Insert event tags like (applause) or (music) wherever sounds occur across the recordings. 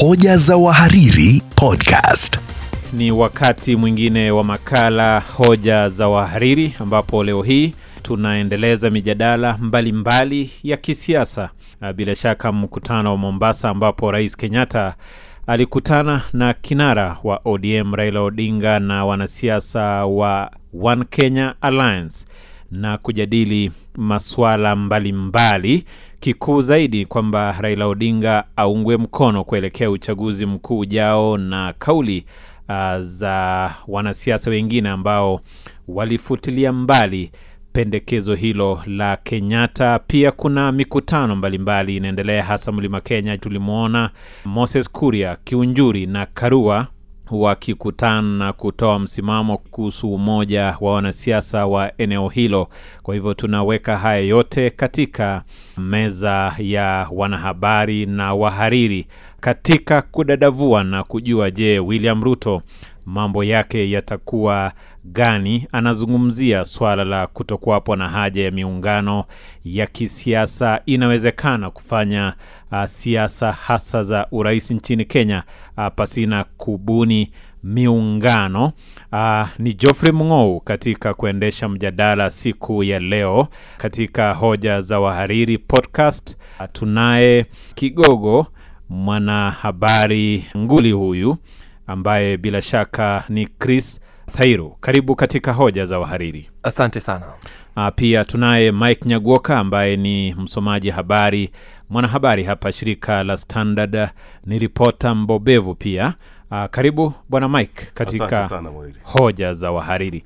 Hoja za wahariri podcast. Ni wakati mwingine wa makala hoja za wahariri, ambapo leo hii tunaendeleza mijadala mbalimbali mbali ya kisiasa. Bila shaka mkutano wa Mombasa, ambapo Rais Kenyatta alikutana na kinara wa ODM Raila Odinga na wanasiasa wa One Kenya Alliance na kujadili masuala mbalimbali kikuu zaidi ni kwamba Raila Odinga aungwe mkono kuelekea uchaguzi mkuu ujao na kauli uh, za wanasiasa wengine ambao walifutilia mbali pendekezo hilo la Kenyatta. Pia kuna mikutano mbalimbali inaendelea, hasa mlima Kenya. Tulimwona Moses Kuria, Kiunjuri na Karua wakikutana kutoa msimamo kuhusu umoja wa wanasiasa wa eneo hilo. Kwa hivyo tunaweka haya yote katika meza ya wanahabari na wahariri katika kudadavua na kujua, je, William Ruto mambo yake yatakuwa gani? Anazungumzia swala la kutokuwapo na haja ya miungano ya kisiasa. Inawezekana kufanya uh, siasa hasa za urais nchini Kenya uh, pasina kubuni miungano. Uh, ni Geoffrey Mng'ou katika kuendesha mjadala siku ya leo katika hoja za wahariri podcast. Uh, tunaye kigogo mwanahabari nguli huyu ambaye bila shaka ni Chris Thairu. Karibu katika hoja za wahariri. Asante sana. Uh, pia tunaye Mike Nyaguoka ambaye ni msomaji habari, mwanahabari hapa shirika la Standard, ni ripota mbobevu pia. Uh, karibu bwana Mike katika sana, hoja za wahariri.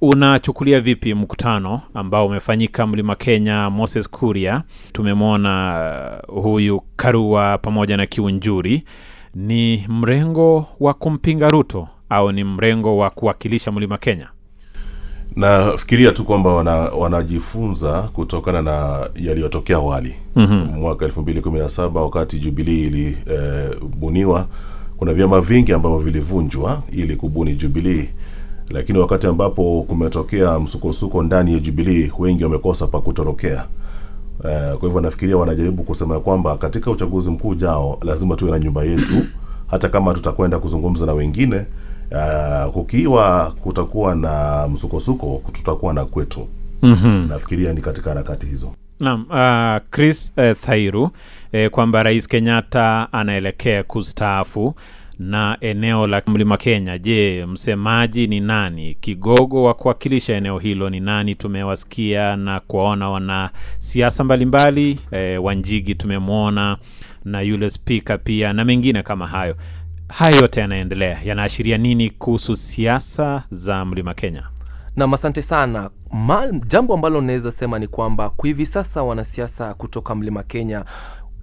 Unachukulia vipi mkutano ambao umefanyika mlima Kenya? Moses Kuria, tumemwona uh, huyu Karua pamoja na Kiunjuri ni mrengo wa kumpinga Ruto au ni mrengo wa kuwakilisha mlima Kenya? Nafikiria tu kwamba wana, wanajifunza kutokana na yaliyotokea awali mm-hmm. mwaka elfu mbili kumi na saba wakati Jubilii ilibuniwa. Eh, kuna vyama vingi ambavyo vilivunjwa ili kubuni Jubilii, lakini wakati ambapo kumetokea msukosuko ndani ya Jubilii, wengi wamekosa pa kutorokea. Uh, kwa hivyo nafikiria wanajaribu kusema kwamba katika uchaguzi mkuu ujao lazima tuwe na nyumba yetu, hata kama tutakwenda kuzungumza na wengine. Uh, kukiwa kutakuwa na msukosuko, tutakuwa na kwetu. mm-hmm. Nafikiria ni katika harakati hizo. Naam, uh, Chris uh, Thairu uh, kwamba Rais Kenyatta anaelekea kustaafu na eneo la mlima Kenya. Je, msemaji ni nani? Kigogo wa kuwakilisha eneo hilo ni nani? Tumewasikia na kuwaona wana siasa mbalimbali e, Wanjigi tumemwona na yule spika pia na mengine kama hayo. Haya yote yanaendelea, yanaashiria nini kuhusu siasa za mlima Kenya? Nam, asante sana. Ma, jambo ambalo naweza sema ni kwamba kwa hivi sasa wanasiasa kutoka mlima Kenya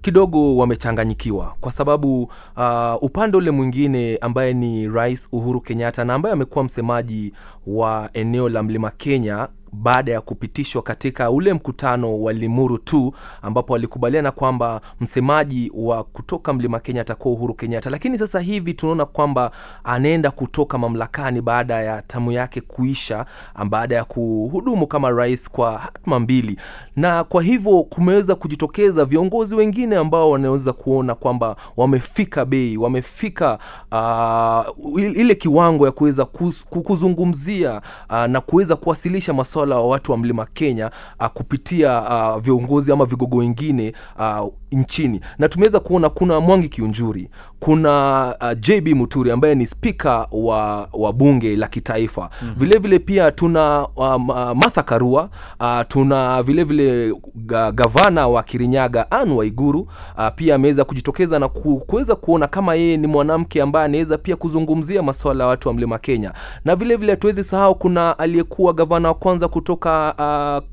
kidogo wamechanganyikiwa kwa sababu uh, upande ule mwingine ambaye ni Rais Uhuru Kenyatta na ambaye amekuwa msemaji wa eneo la mlima Kenya baada ya kupitishwa katika ule mkutano wa Limuru tu ambapo walikubaliana kwamba msemaji wa kutoka mlima Kenya atakuwa Uhuru Kenyatta, lakini sasa hivi tunaona kwamba anaenda kutoka mamlakani baada ya tamu yake kuisha, baada ya kuhudumu kama rais kwa hatma mbili, na kwa hivyo kumeweza kujitokeza viongozi wengine ambao wanaweza kuona kwamba wamefika bei, wamefika uh, ile kiwango ya kuweza kuzungumzia uh, na kuweza kuwasilisha masuala wa watu wa mlima Kenya uh, kupitia uh, viongozi ama vigogo wengine uh, nchini. Na tumeweza kuona kuna mwangi kiunjuri kuna uh, jb muturi ambaye ni spika wa, wa bunge la kitaifa. Mm-hmm. vile vile pia tuna um, uh, martha karua uh, tuna vile vile gavana wa kirinyaga Anne waiguru uh, pia ameweza kujitokeza na kuweza kuona kama yeye ni mwanamke ambaye anaweza pia kuzungumzia masuala ya watu wa mlima kenya. Na vile vile hatuwezi sahau kuna aliyekuwa gavana wa kwanza kutoka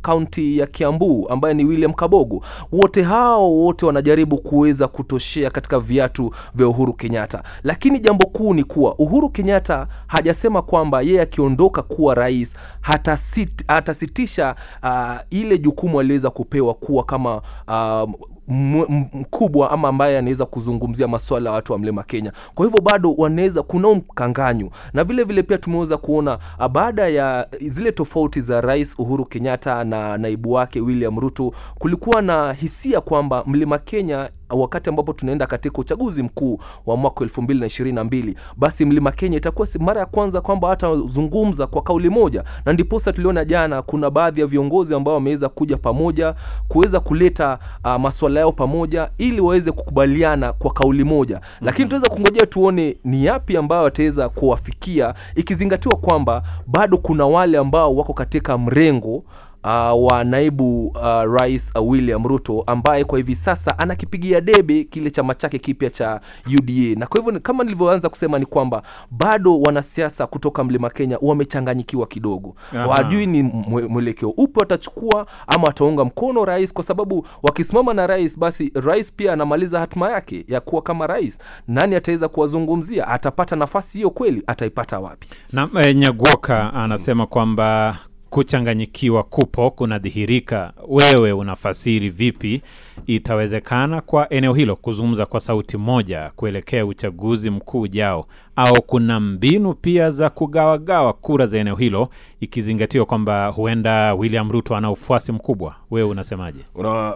kaunti uh, ya kiambu ambaye ni william kabogo. Wote hao wote wanajaribu kuweza kutoshea katika viatu vya uhuru kenyatta. Lakini jambo kuu ni kuwa uhuru kenyatta hajasema kwamba yeye akiondoka kuwa rais hatasit, hatasitisha uh, ile jukumu aliweza kupewa kuwa kama uh, mkubwa ama ambaye anaweza kuzungumzia maswala ya watu wa mlima kenya. Kwa hivyo bado wanaweza kuna mkanganyo. Na vile vile pia tumeweza kuona baada ya zile tofauti za rais uhuru kenyatta na naibu wake william ruto kulikuwa na hisia kwamba mlima kenya wakati ambapo tunaenda katika uchaguzi mkuu wa mwaka elfu mbili na ishirini na mbili basi mlima kenya itakuwa mara ya kwanza kwamba watazungumza kwa kauli moja na ndiposa tuliona jana kuna baadhi ya viongozi ambao wameweza kuja pamoja kuweza kuleta uh, maswala yao pamoja ili waweze kukubaliana kwa kauli moja mm-hmm. lakini tunaweza kungojea tuone ni yapi ambayo wataweza kuwafikia ikizingatiwa kwamba bado kuna wale ambao wako katika mrengo uh, wa naibu uh, rais uh, william ruto ambaye kwa hivi sasa anakipigia debe kile chama chake kipya cha uda na kwa hivyo kama nilivyoanza kusema ni kwamba bado wanasiasa kutoka mlima kenya wamechanganyikiwa kidogo. Wajui ni mwelekeo upe watachukua ama wataunga mkono rais kwa sababu wakisimama na rais basi rais pia anamaliza hatima yake ya kuwa kama rais. Nani ataweza kuwazungumzia? Atapata nafasi hiyo kweli? Ataipata wapi? Na e, nyagoka anasema kwamba kuchanganyikiwa kupo kunadhihirika. Wewe unafasiri vipi? Itawezekana kwa eneo hilo kuzungumza kwa sauti moja kuelekea uchaguzi mkuu ujao au kuna mbinu pia za kugawagawa kura za eneo hilo ikizingatiwa kwamba huenda william ruto ana ufuasi mkubwa. Wewe unasemaje?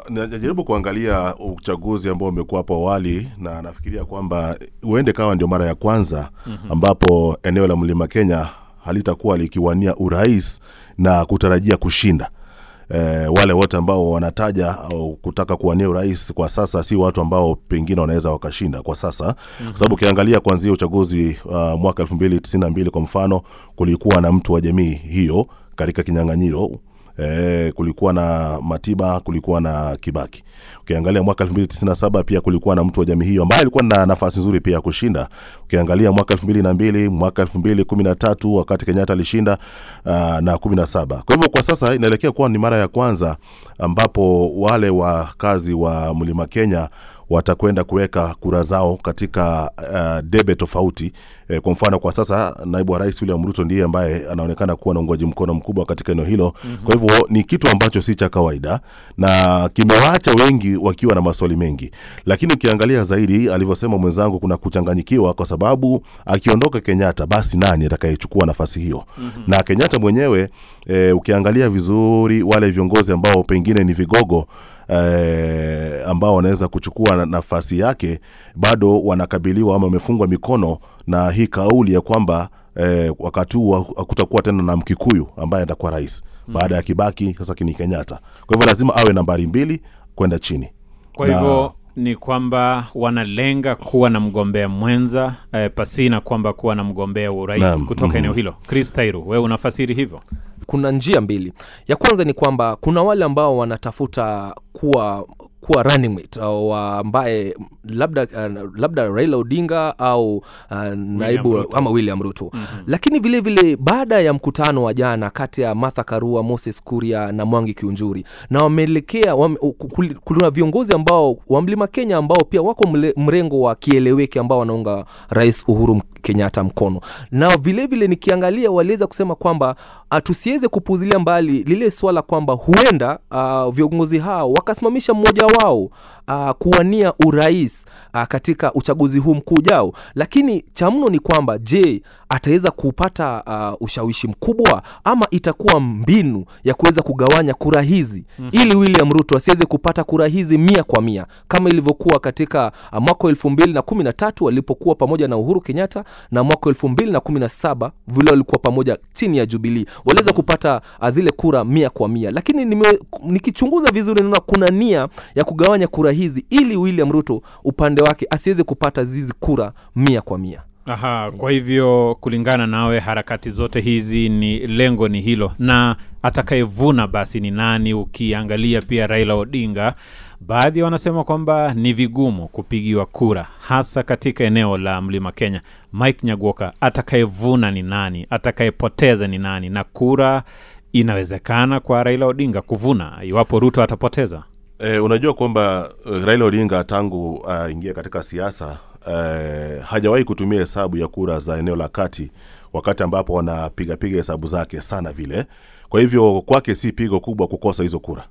Najaribu kuangalia uchaguzi ambao umekuwa hapo awali na nafikiria kwamba huende kawa ndio mara ya kwanza ambapo eneo la mlima kenya halitakuwa likiwania urais na kutarajia kushinda e, wale wote ambao wanataja au kutaka kuwania urais kwa sasa si watu ambao pengine wanaweza wakashinda kwa sasa mm-hmm. kwa sababu ukiangalia kuanzia uchaguzi uh, mwaka elfu mbili tisini na mbili kwa mfano kulikuwa na mtu wa jamii hiyo katika kinyang'anyiro E, kulikuwa na Matiba, kulikuwa na Kibaki. Ukiangalia mwaka 2097 pia kulikuwa na mtu wa jamii hiyo ambaye alikuwa na nafasi nzuri pia ya kushinda. Ukiangalia mwaka 2002, mwaka 2013 wakati Kenyatta alishinda uh, na 17. Kwa hivyo kwa sasa inaelekea kuwa ni mara ya kwanza ambapo wale wakazi wa Mlima Kenya watakwenda kuweka kura zao katika uh, debe tofauti e, kwa mfano kwa sasa naibu wa rais William Ruto ndiye ambaye anaonekana kuwa na uungwaji mkono mkubwa katika eneo hilo mm-hmm. kwa hivyo ni kitu ambacho si cha kawaida na kimewaacha wengi wakiwa na maswali mengi lakini ukiangalia zaidi alivyosema mwenzangu kuna kuchanganyikiwa kwa sababu akiondoka Kenyatta basi nani atakayechukua nafasi hiyo mm-hmm. na Kenyatta mwenyewe e, ukiangalia vizuri wale viongozi ambao pengine ni vigogo eh, ambao wanaweza kuchukua nafasi yake bado wanakabiliwa ama wamefungwa mikono na hii kauli ya kwamba eh, wakati huu hakutakuwa tena na mkikuyu ambaye atakuwa rais. Mm. baada ya kibaki sasa ni kenyatta. Kwa hivyo lazima awe nambari mbili kwenda chini. Kwa hivyo ni kwamba wanalenga kuwa na mgombea mwenza eh, pasina kwamba kuwa na mgombea wa urais kutoka mhm. eneo hilo. Chris tairu wewe unafasiri hivyo kuna njia mbili. Ya kwanza ni kwamba kuna wale ambao wanatafuta kuwa kuwa running mate au ambaye labda uh, labda Raila Odinga au uh, naibu William ama William Ruto. Mm-hmm. lakini vile vile baada ya mkutano wa jana kati ya Martha Karua, Moses Kuria na Mwangi Kiunjuri na wameelekea wame, kuna viongozi ambao wa Mlima Kenya ambao pia wako mle, mrengo wa kieleweke ambao wanaunga Rais Uhuru Kenyatta mkono. Na vile vile nikiangalia waliweza kusema kwamba uh, tusiweze kupuzilia mbali lile swala kwamba huenda uh, viongozi hao wakasimamisha mmoja wao uh, kuwania urais uh, katika uchaguzi huu mkuu ujao. Lakini cha mno ni kwamba je ataweza kupata uh, ushawishi mkubwa ama itakuwa mbinu ya kuweza kugawanya kura hizi? Mm-hmm. ili william ruto asiweze kupata kura hizi mia kwa mia kama ilivyokuwa katika uh, mwaka wa elfu mbili na kumi na tatu walipokuwa pamoja na uhuru kenyatta na mwaka wa elfu mbili na kumi na saba vile walikuwa pamoja chini ya jubilii waliweza kupata uh, zile kura mia kwa mia. Lakini nime, nikichunguza vizuri naona kuna nia ya kugawanya kura hizi ili william ruto upande wake asiweze kupata zizi kura mia kwa mia. Aha, kwa hivyo kulingana nawe harakati zote hizi ni lengo ni hilo. Na atakayevuna basi ni nani? Ukiangalia pia raila odinga baadhi wanasema kwamba ni vigumu kupigiwa kura hasa katika eneo la mlima kenya. Mike nyaguoka atakayevuna ni nani? Atakayepoteza ni nani? Na kura inawezekana kwa raila odinga kuvuna? Iwapo ruto atapoteza? E, unajua kwamba uh, Raila Odinga tangu aingie uh, katika siasa uh, hajawahi kutumia hesabu ya kura za eneo la kati wakati ambapo wanapigapiga hesabu zake sana vile. Kwa hivyo kwake si pigo kubwa kukosa hizo kura.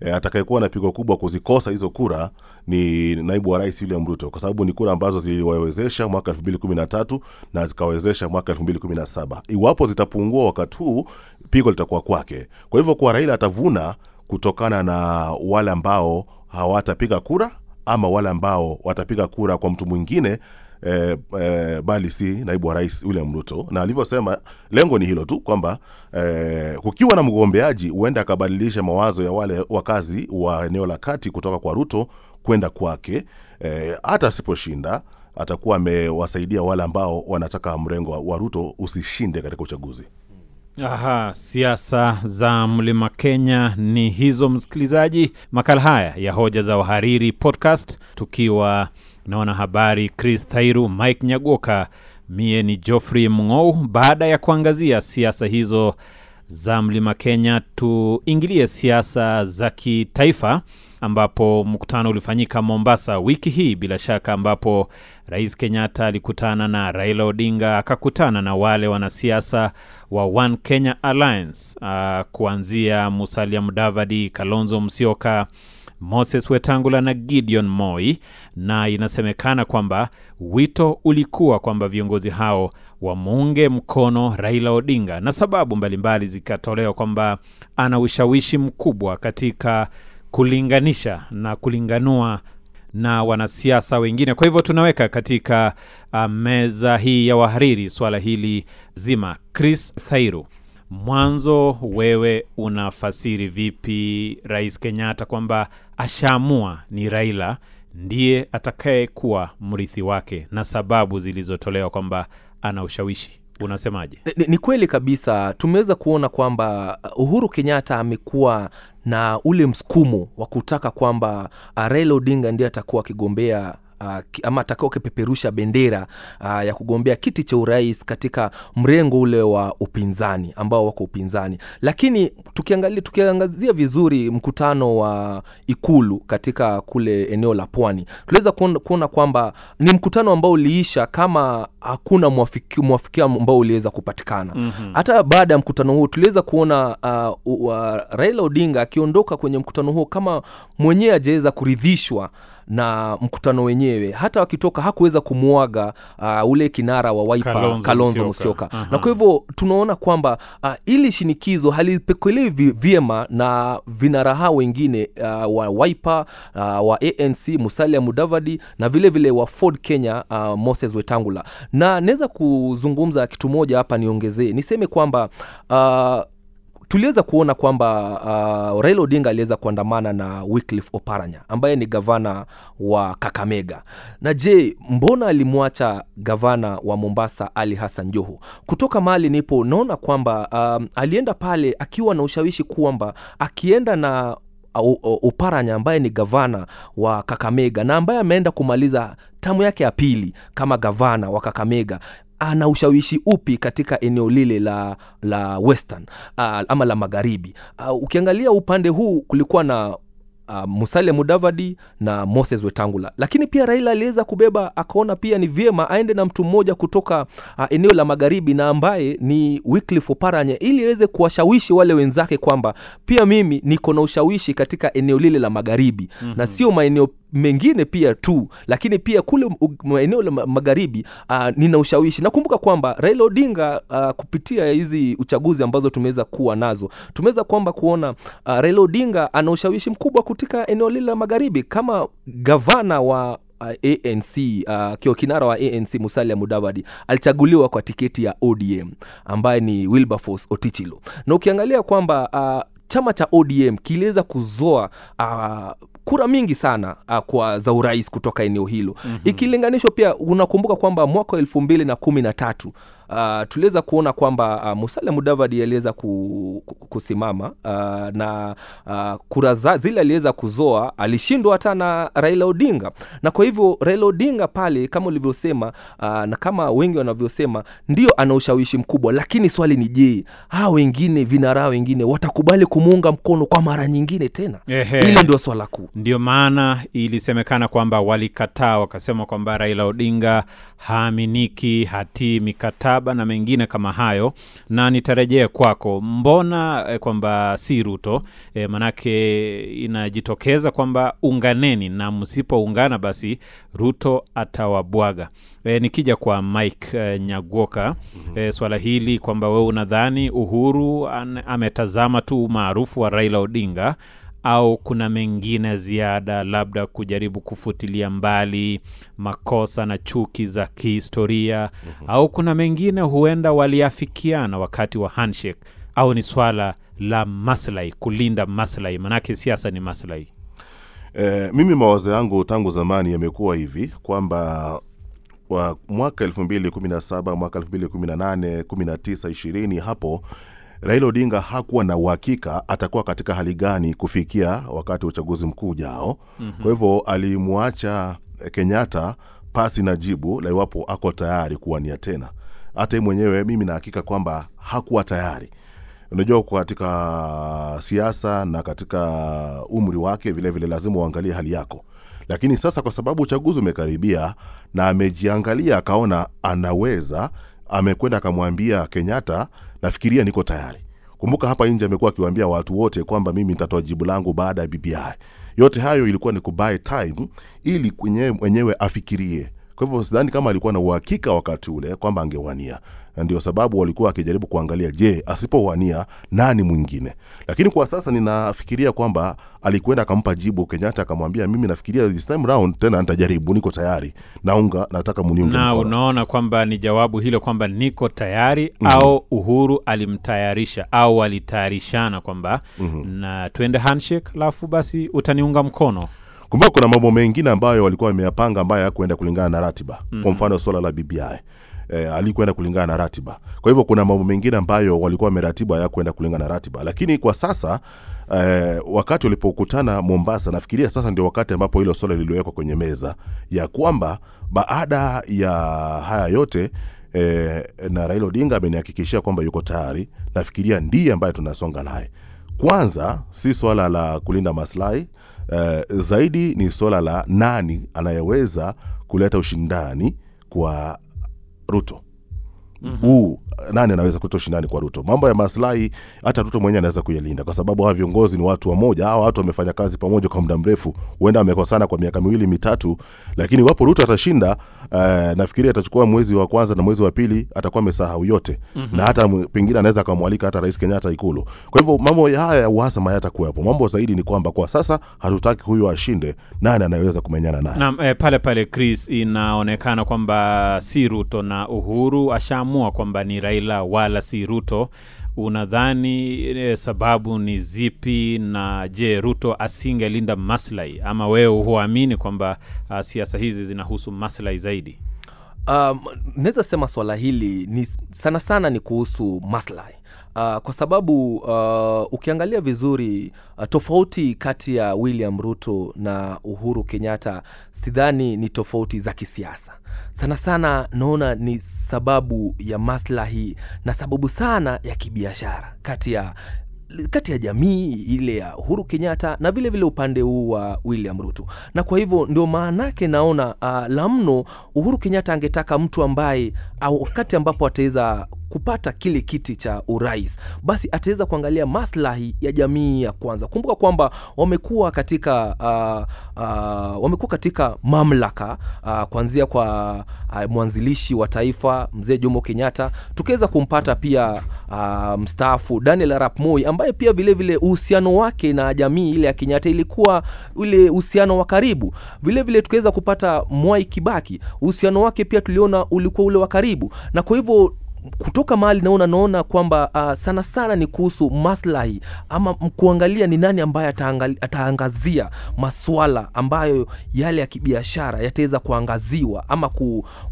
E, atakayekuwa na pigo kubwa kuzikosa hizo kura ni naibu wa rais William Ruto, kwa sababu ni kura ambazo ziliwawezesha mwaka 2013 na zikawezesha mwaka 2017. Iwapo zitapungua wakati huu, pigo litakuwa kwake. Kwa hivyo kwa Raila atavuna kutokana na wale ambao hawatapiga kura ama wale ambao watapiga kura kwa mtu mwingine eh, eh, bali si naibu wa rais William Ruto. Na alivyosema lengo ni hilo tu kwamba eh, kukiwa na mgombeaji huenda akabadilisha mawazo ya wale wakazi wa eneo la kati kutoka kwa Ruto kwenda kwake. Eh, hata asiposhinda atakuwa amewasaidia wale ambao wanataka mrengo wa- Ruto usishinde katika uchaguzi. Aha, siasa za mlima Kenya ni hizo, msikilizaji. Makala haya ya hoja za wahariri podcast, tukiwa na wanahabari Chris Thairu, Mike Nyagoka, mie ni Geoffrey Mng'ou. Baada ya kuangazia siasa hizo za mlima Kenya, tuingilie siasa za kitaifa ambapo mkutano ulifanyika Mombasa wiki hii bila shaka, ambapo Rais Kenyatta alikutana na Raila Odinga, akakutana na wale wanasiasa wa One Kenya Alliance uh, kuanzia Musalia Mudavadi, Kalonzo Musyoka, Moses Wetangula na Gideon Moi, na inasemekana kwamba wito ulikuwa kwamba viongozi hao wamuunge mkono Raila Odinga, na sababu mbalimbali zikatolewa kwamba ana ushawishi mkubwa katika kulinganisha na kulinganua na wanasiasa wengine. Kwa hivyo tunaweka katika uh, meza hii ya wahariri swala hili zima. Chris Thairu, mwanzo wewe unafasiri vipi Rais Kenyatta kwamba ashaamua ni Raila ndiye atakayekuwa mrithi wake na sababu zilizotolewa kwamba ana ushawishi, unasemaje? ni, ni kweli kabisa tumeweza kuona kwamba uhuru kenyatta amekuwa na ule msukumo wa kutaka kwamba raila odinga ndiye atakuwa akigombea Uh, ama atakao kipeperusha bendera uh, ya kugombea kiti cha urais katika mrengo ule wa upinzani ambao wako upinzani lakini tukiangalia tukiangazia vizuri mkutano wa ikulu katika kule eneo la pwani tunaweza kuona, kwamba ni mkutano ambao uliisha kama hakuna mwafiki- mwafikia ambao uliweza kupatikana mm-hmm. hata baada ya mkutano huo tuliweza kuona uh, uh, raila odinga akiondoka kwenye mkutano huo kama mwenyewe ajaweza kuridhishwa na mkutano wenyewe hata wakitoka hakuweza kumwaga uh, ule kinara wa waipa Kalonzo kalonzo, Musyoka. musyoka Aha. na kwa hivyo tunaona kwamba uh, ili shinikizo halipekelewi vyema na vinara hao wengine uh, wa waipa uh, wa anc musalia mudavadi na vilevile vile wa ford kenya uh, moses wetangula na naweza kuzungumza kitu moja hapa niongezee niseme kwamba uh, tuliweza kuona kwamba uh, raila odinga aliweza kuandamana na wycliffe oparanya ambaye ni gavana wa kakamega. Na je mbona alimwacha gavana wa mombasa ali hassan joho? Kutoka mahali nipo naona kwamba um, alienda pale akiwa na ushawishi kwamba akienda na oparanya ambaye ni gavana wa kakamega na ambaye ameenda kumaliza tamu yake ya pili kama gavana wa kakamega ana ushawishi upi katika eneo lile la la western uh, ama la magharibi? Uh, ukiangalia upande huu kulikuwa na Uh, musalia mudavadi na moses wetangula lakini pia raila aliweza kubeba akaona pia ni vyema aende na mtu mmoja kutoka uh, eneo la magharibi na ambaye ni wycliffe oparanya ili aweze kuwashawishi wale wenzake kwamba pia mimi niko na ushawishi katika eneo lile la magharibi mm-hmm. na sio maeneo mengine pia tu lakini pia kule eneo la magharibi uh, nina ushawishi. Nakumbuka kwamba raila odinga uh, kupitia hizi uchaguzi ambazo tumeweza kuwa nazo tumeweza kwamba kuona uh, raila odinga ana ushawishi mkubwa katika eneo lile la magharibi kama gavana wa anc uh, kio kinara wa anc musalia mudavadi alichaguliwa kwa tiketi ya odm ambaye ni wilberforce otichilo. Na ukiangalia kwamba uh, chama cha odm kiliweza kuzoa uh, kura mingi sana uh, kwa za urais kutoka eneo hilo mm-hmm. ikilinganishwa pia unakumbuka kwamba mwaka wa elfu mbili na kumi na tatu Uh, tuliweza kuona kwamba uh, Musalia Mudavadi aliweza ku, ku, kusimama uh, na uh, kura zile aliweza kuzoa alishindwa hata na Raila Odinga, na kwa hivyo Raila Odinga pale kama ulivyosema uh, na kama wengi wanavyosema ndio ana ushawishi mkubwa, lakini swali ni je, hawa wengine vinara wengine watakubali kumuunga mkono kwa mara nyingine tena? Hilo ndio swala kuu. Ndio maana ilisemekana kwamba walikataa, wakasema kwamba Raila Odinga haaminiki, hatii mikataba na mengine kama hayo. Na nitarejea kwako, mbona eh, kwamba si Ruto eh, manake inajitokeza kwamba unganeni, na msipoungana basi Ruto atawabwaga. E, nikija kwa Mike e, Nyagwoka mm-hmm. e, swala hili kwamba wewe unadhani Uhuru an, ametazama tu umaarufu wa Raila Odinga au kuna mengine ziada, labda kujaribu kufutilia mbali makosa na chuki za kihistoria mm-hmm. au kuna mengine huenda waliafikiana wakati wa handshake, au ni swala la maslahi, kulinda maslahi, manake siasa ni maslahi. E, mimi mawazo yangu tangu zamani yamekuwa hivi kwamba wa mwaka 2017 mwaka 2018 19 20 hapo Raila Odinga hakuwa na uhakika atakuwa katika hali gani kufikia wakati wa uchaguzi mkuu ujao. mm-hmm. Kwa hivyo alimwacha Kenyatta pasi na jibu la iwapo ako tayari kuwania tena. Hata yeye mwenyewe mimi na hakika kwamba hakuwa tayari. Unajua, katika siasa na katika umri wake vilevile vile lazima uangalie hali yako lakini sasa kwa sababu uchaguzi umekaribia na amejiangalia akaona anaweza, amekwenda akamwambia Kenyatta, nafikiria niko tayari. Kumbuka hapa nje amekuwa akiwaambia watu wote kwamba mimi nitatoa jibu langu baada ya BBI. Yote hayo ilikuwa ni kubuy time ili mwenyewe afikirie. Kwa hivyo sidhani kama alikuwa na uhakika wakati ule kwamba angewania na ndio sababu walikuwa akijaribu kuangalia, je, asipowania nani mwingine? Lakini kwa sasa ninafikiria kwamba alikwenda akampa jibu Kenyatta, akamwambia mimi nafikiria this time round tena nitajaribu, niko tayari, naunga, nataka muniunge na mkono. unaona kwamba ni jawabu hilo kwamba niko tayari mm-hmm. au Uhuru alimtayarisha au walitayarishana kwamba mm-hmm. na twende handshake, alafu basi utaniunga mkono. Kumbuka kuna mambo mengine ambayo walikuwa wameyapanga ambayo hayakuenda kulingana na ratiba mm-hmm. kwa mfano swala la BBI E, alikwenda kulingana na ratiba. Kwa hivyo kuna mambo mengine ambayo walikuwa wameratibu hayakwenda kulingana na ratiba, lakini kwa sasa Eh, wakati walipokutana Mombasa, nafikiria sasa ndio wakati ambapo hilo swala liliwekwa kwenye meza ya kwamba baada ya haya yote e, na Raila Odinga amenihakikishia kwamba yuko tayari, nafikiria ndiye ambaye tunasonga naye. Kwanza si swala la kulinda maslahi e, zaidi ni swala la nani anayeweza kuleta ushindani kwa Ruto huu mm-hmm. Nani anaweza kuleta ushindani kwa Ruto? Mambo ya maslahi hata Ruto mwenyewe anaweza kuyalinda, kwa sababu hawa viongozi ni watu wamoja. Hawa watu wamefanya kazi pamoja kwa muda mrefu, huenda wamekosana kwa miaka miwili mitatu, lakini iwapo Ruto atashinda, uh, nafikiria atachukua mwezi wa kwanza na mwezi wa pili atakuwa amesahau yote mm-hmm. na hata pengine anaweza akamwalika hata Rais Kenyatta Ikulu. Kwa hivyo mambo haya ya uhasama hayatakuwepo. Mambo zaidi ni kwamba kwa sasa hatutaki huyu ashinde, nani anayeweza kumenyana naye? Naam, eh, pale pale Chris, inaonekana kwamba si Ruto na Uhuru ashaamua kwamba ni Raila wala si Ruto. Unadhani e, sababu ni zipi? Na je, Ruto asingelinda maslahi ama wewe huamini kwamba uh, siasa hizi zinahusu maslahi zaidi? Um, naweza sema swala hili ni sana sana ni kuhusu maslahi uh, kwa sababu uh, ukiangalia vizuri uh, tofauti kati ya William Ruto na Uhuru Kenyatta sidhani ni tofauti za kisiasa. Sana sana naona ni sababu ya maslahi na sababu sana ya kibiashara. Kati ya kati ya jamii ile ya Uhuru Kenyatta na vile vile upande huu wa William Ruto, na kwa hivyo ndio maanake naona uh, la mno Uhuru Kenyatta angetaka mtu ambaye wakati ambapo ataweza kupata kile kiti cha urais basi ataweza kuangalia maslahi ya jamii ya kwanza. Kumbuka kwamba wamekuwa katika uh, uh, wamekuwa katika mamlaka uh, kuanzia kwa uh, mwanzilishi wa taifa mzee Jomo Kenyatta, tukiweza kumpata pia uh, mstaafu Daniel Arap Moi ambaye pia vilevile uhusiano wake na jamii ile ya Kenyatta ilikuwa ule uhusiano wa karibu. Vilevile tukaweza kupata Mwai Kibaki, uhusiano wake pia tuliona ulikuwa ule wa karibu, na kwa hivyo kutoka mahali naona naona kwamba uh, sana sana ni kuhusu maslahi ama kuangalia ni nani ambaye ataangazia maswala ambayo yale ya kibiashara yataweza kuangaziwa ama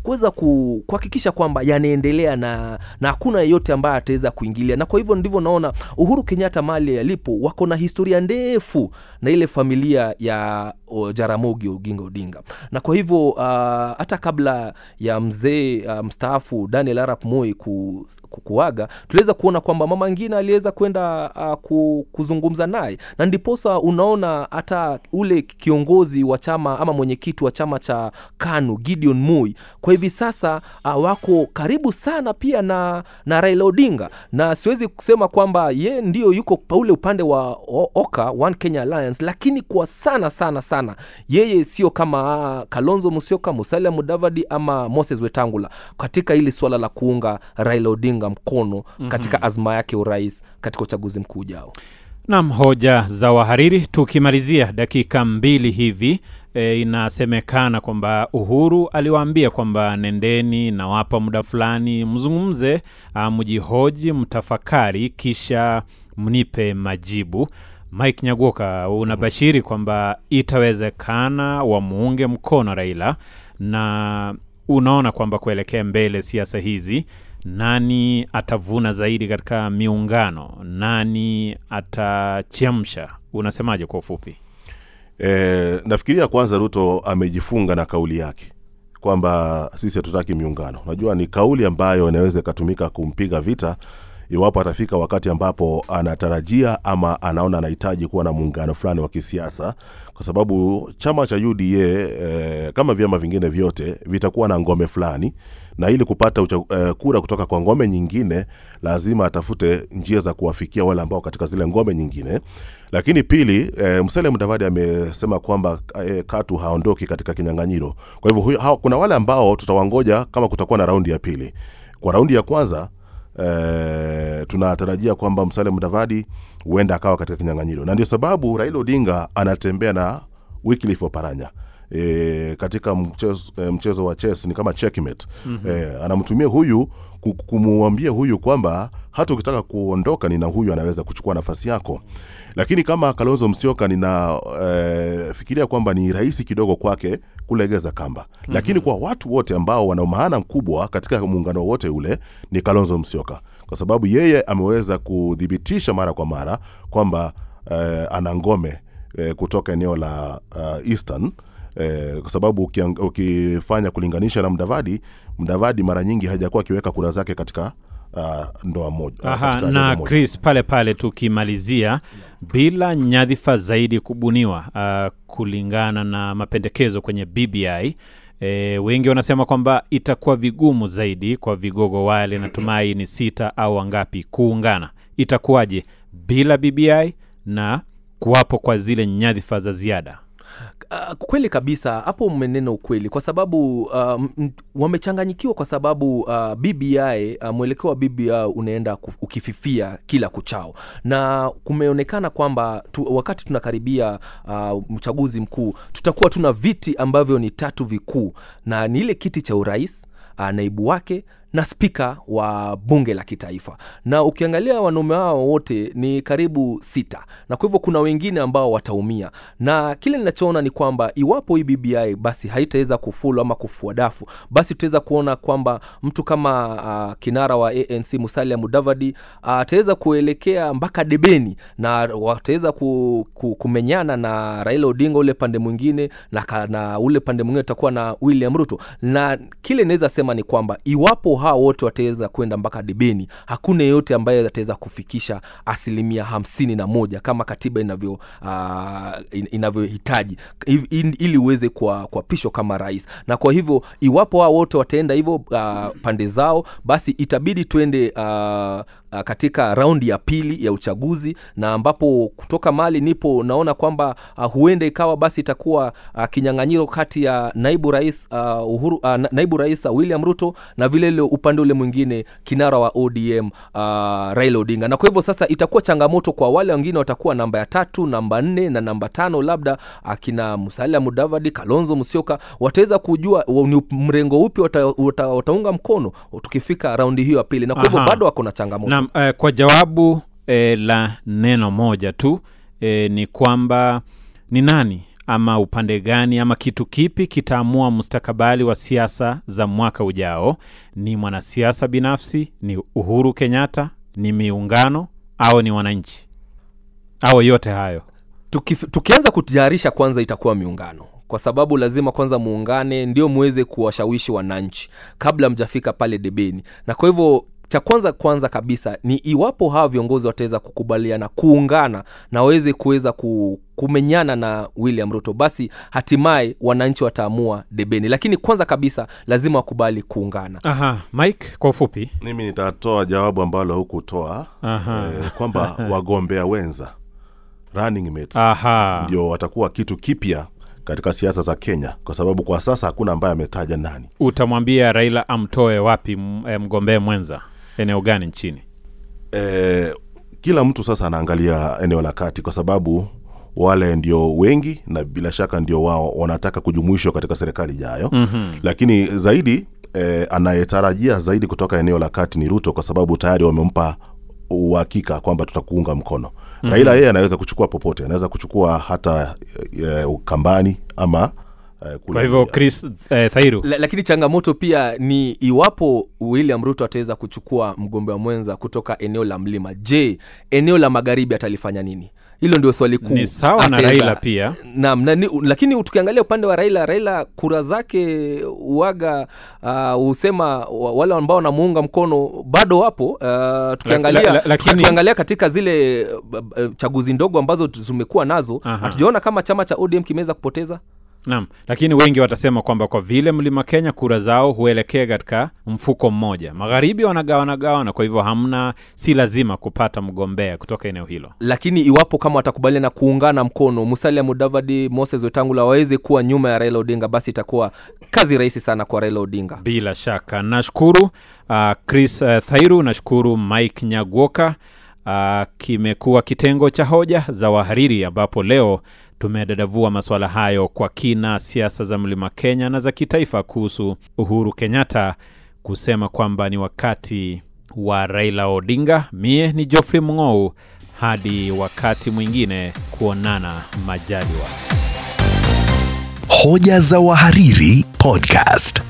kuweza kuhakikisha kwamba yanaendelea na na hakuna yeyote ambaye ataweza kuingilia. Na kwa hivyo ndivyo naona uhuru kenyatta mali yalipo wako na historia ndefu na ile familia ya jaramogi oginga odinga. Na kwa hivyo uh, hata kabla ya mzee uh, mstaafu daniel arap moi ku, ku, kuaga tuliweza kuona kwamba mama ngine aliweza kwenda uh, kuzungumza naye. Na ndiposa unaona hata ule kiongozi wa chama ama mwenyekiti wa chama cha kanu gideon moi kwa hivi sasa uh, wako karibu sana pia na, na raila odinga. Na siwezi kusema kwamba ye ndio yuko paule upande wa oka one kenya alliance lakini kwa sana sana sana yeye sio kama uh, kalonzo musyoka musalia mudavadi ama moses wetangula katika hili swala la kuunga raila odinga mkono mm-hmm. katika azma yake urais katika uchaguzi mkuu ujao Nam, hoja za wahariri. Tukimalizia dakika mbili hivi e, inasemekana kwamba Uhuru aliwaambia kwamba nendeni, nawapa muda fulani mzungumze, mjihoji, mtafakari, kisha mnipe majibu. Mike Nyaguoka, unabashiri kwamba itawezekana wamuunge mkono Raila, na unaona kwamba kuelekea mbele siasa hizi nani atavuna zaidi katika miungano, nani atachemsha? Unasemaje kwa ufupi? E, nafikiria kwanza Ruto amejifunga na kauli yake kwamba sisi hatutaki miungano. Unajua ni kauli ambayo inaweza ikatumika kumpiga vita iwapo atafika wakati ambapo anatarajia ama anaona anahitaji kuwa na muungano fulani wa kisiasa, kwa sababu chama cha UDA e, kama vyama vingine vyote vitakuwa na ngome fulani, na ili kupata ucha, e, kura kutoka kwa ngome nyingine lazima atafute njia za kuwafikia wale ambao katika zile ngome nyingine. Lakini pili, e, Musalia Mudavadi amesema kwamba e, katu haondoki katika kinyang'anyiro. Kwa hivyo kuna wale ambao tutawangoja kama kutakuwa na raundi ya pili. Kwa raundi ya kwanza e, tunatarajia kwamba Musalia Mudavadi huenda akawa katika kinyang'anyiro, na ndio sababu Raila Odinga anatembea na Wycliffe Oparanya. E, katika mchezo, e, mchezo wa chess ni kama checkmate. Mm-hmm. e, anamtumia huyu kumwambia huyu kwamba hata ukitaka kuondoka nina huyu anaweza kuchukua nafasi yako. Lakini kama kalonzo msioka ninafikiria e, kwamba ni rahisi kidogo kwake kulegeza kamba. Mm-hmm. lakini kwa watu wote ambao wana maana mkubwa katika muungano wote ule ni kalonzo msioka kwa sababu yeye ameweza kuthibitisha mara kwa mara kwamba e, ana ngome e, kutoka eneo la uh, eastern Eh, kwa sababu ukifanya kulinganisha na Mdavadi, Mdavadi mara nyingi hajakuwa akiweka kura zake katika uh, ndoa moja Aha, na moja. Chris, pale pale tukimalizia, bila nyadhifa zaidi kubuniwa uh, kulingana na mapendekezo kwenye BBI E, wengi wanasema kwamba itakuwa vigumu zaidi kwa vigogo wale, natumai ni sita au wangapi, kuungana. Itakuwaje bila BBI na kuwapo kwa zile nyadhifa za ziada? Uh, kweli kabisa hapo umenena ukweli kwa sababu uh, wamechanganyikiwa kwa sababu uh, BBI uh, mwelekeo wa BBI unaenda ukififia kila kuchao. Na kumeonekana kwamba tu, wakati tunakaribia uh, mchaguzi mkuu tutakuwa tuna viti ambavyo ni tatu vikuu. Na ni ile kiti cha urais uh, naibu wake na spika wa bunge la kitaifa. Na ukiangalia wanaume hao wote ni karibu sita. Na kwa hivyo kuna wengine ambao wataumia. Na kile ninachoona ni kwamba iwapo hii bbi basi haitaweza kufulu ama kufua dafu basi tutaweza kuona kwamba mtu kama uh, kinara wa anc musalia mudavadi ataweza uh, kuelekea mpaka debeni na wataweza ku, ku, kumenyana na raila odinga ule pande mwingine na, na ule pande mwingine utakuwa na william ruto. Na kile inaweza sema ni kwamba iwapo hao wote wataweza kwenda mpaka debeni. Hakuna yeyote ambaye ataweza kufikisha asilimia hamsini na moja kama katiba inavyo uh, inavyohitaji ili uweze kuapishwa kama rais. Na kwa hivyo iwapo hao wote wataenda hivyo uh, pande zao basi itabidi tuende uh, uh, katika raundi ya pili ya uchaguzi na ambapo kutoka mali nipo naona kwamba uh, huenda ikawa basi itakuwa uh, kinyang'anyiro kati ya naibu rais uh, Uhuru, uh, naibu rais uh, William Ruto na vile vile upande ule mwingine kinara wa ODM uh, Raila Odinga, na kwa hivyo sasa itakuwa changamoto kwa wale wengine watakuwa namba ya tatu, namba nne na namba tano, labda akina Musalia Mudavadi, Kalonzo Musyoka wataweza kujua ni mrengo upi wata, wata, wataunga mkono tukifika raundi hiyo ya pili, na kwa hivyo bado wako na changamoto Naam, uh, kwa jawabu eh, la neno moja tu eh, ni kwamba ni nani ama upande gani ama kitu kipi kitaamua mustakabali wa siasa za mwaka ujao? Ni mwanasiasa binafsi, ni Uhuru Kenyatta, ni miungano au ni wananchi au yote hayo? Tuki, tukianza kutayarisha kwanza itakuwa miungano kwa sababu lazima kwanza muungane ndio muweze kuwashawishi wananchi kabla mjafika pale debeni na kwa hivyo cha kwanza kwanza kabisa ni iwapo hawa viongozi wataweza kukubaliana kuungana na waweze kuweza ku, kumenyana na william ruto basi hatimaye wananchi wataamua debeni. Lakini kwanza kabisa lazima wakubali kuungana. Aha, Mike, kwa ufupi. mimi nitatoa jawabu ambalo hukutoa eh, kwamba (laughs) wagombea wenza running mates Aha. ndio watakuwa kitu kipya katika siasa za kenya kwa sababu kwa sasa hakuna ambaye ametaja nani. Utamwambia Raila amtoe wapi eh, mwenza eneo gani nchini? e, kila mtu sasa anaangalia eneo la kati kwa sababu wale ndio wengi na bila shaka ndio wao wanataka kujumuishwa katika serikali ijayo mm-hmm. lakini zaidi e, anayetarajia zaidi kutoka eneo la kati ni ruto kwa sababu tayari wamempa uhakika kwamba tutakuunga mkono mm-hmm. raila yeye anaweza kuchukua popote anaweza kuchukua hata e, ukambani ama e, Kwa hivyo Chris eh, Thairu. La, lakini changamoto pia ni iwapo william ruto ataweza kuchukua mgombea mwenza kutoka eneo la mlima je eneo la magharibi atalifanya nini? Hilo ndio swali kuu. Ni sawa na Raila pia. Naam, na, lakini tukiangalia upande wa Raila, Raila kura zake uaga husema uh, wale ambao wanamuunga mkono bado wapo. Uh, tukiangalia, la- la- lakini- tukiangalia katika zile uh, uh, chaguzi ndogo ambazo zimekuwa nazo hatujaona kama chama cha ODM kimeweza kupoteza Naam, lakini wengi watasema kwamba kwa vile mlima Kenya kura zao huelekea katika mfuko mmoja, magharibi wanagawana gawana, kwa hivyo hamna, si lazima kupata mgombea kutoka eneo hilo. lakini iwapo kama watakubaliana kuungana mkono Musalia Mudavadi, Moses Wetangula waweze kuwa nyuma ya Raila Odinga, basi itakuwa kazi rahisi sana kwa Raila Odinga. Bila shaka nashukuru uh, Chris uh, Thairu, nashukuru Mike Nyagwoka. Uh, kimekuwa kitengo cha hoja za wahariri, ambapo leo tumedadavua masuala hayo kwa kina, siasa za mlima Kenya na za kitaifa, kuhusu Uhuru Kenyatta kusema kwamba ni wakati wa Raila Odinga. Mie ni Geoffrey Mng'ou, hadi wakati mwingine, kuonana majaliwa. Hoja za Wahariri Podcast.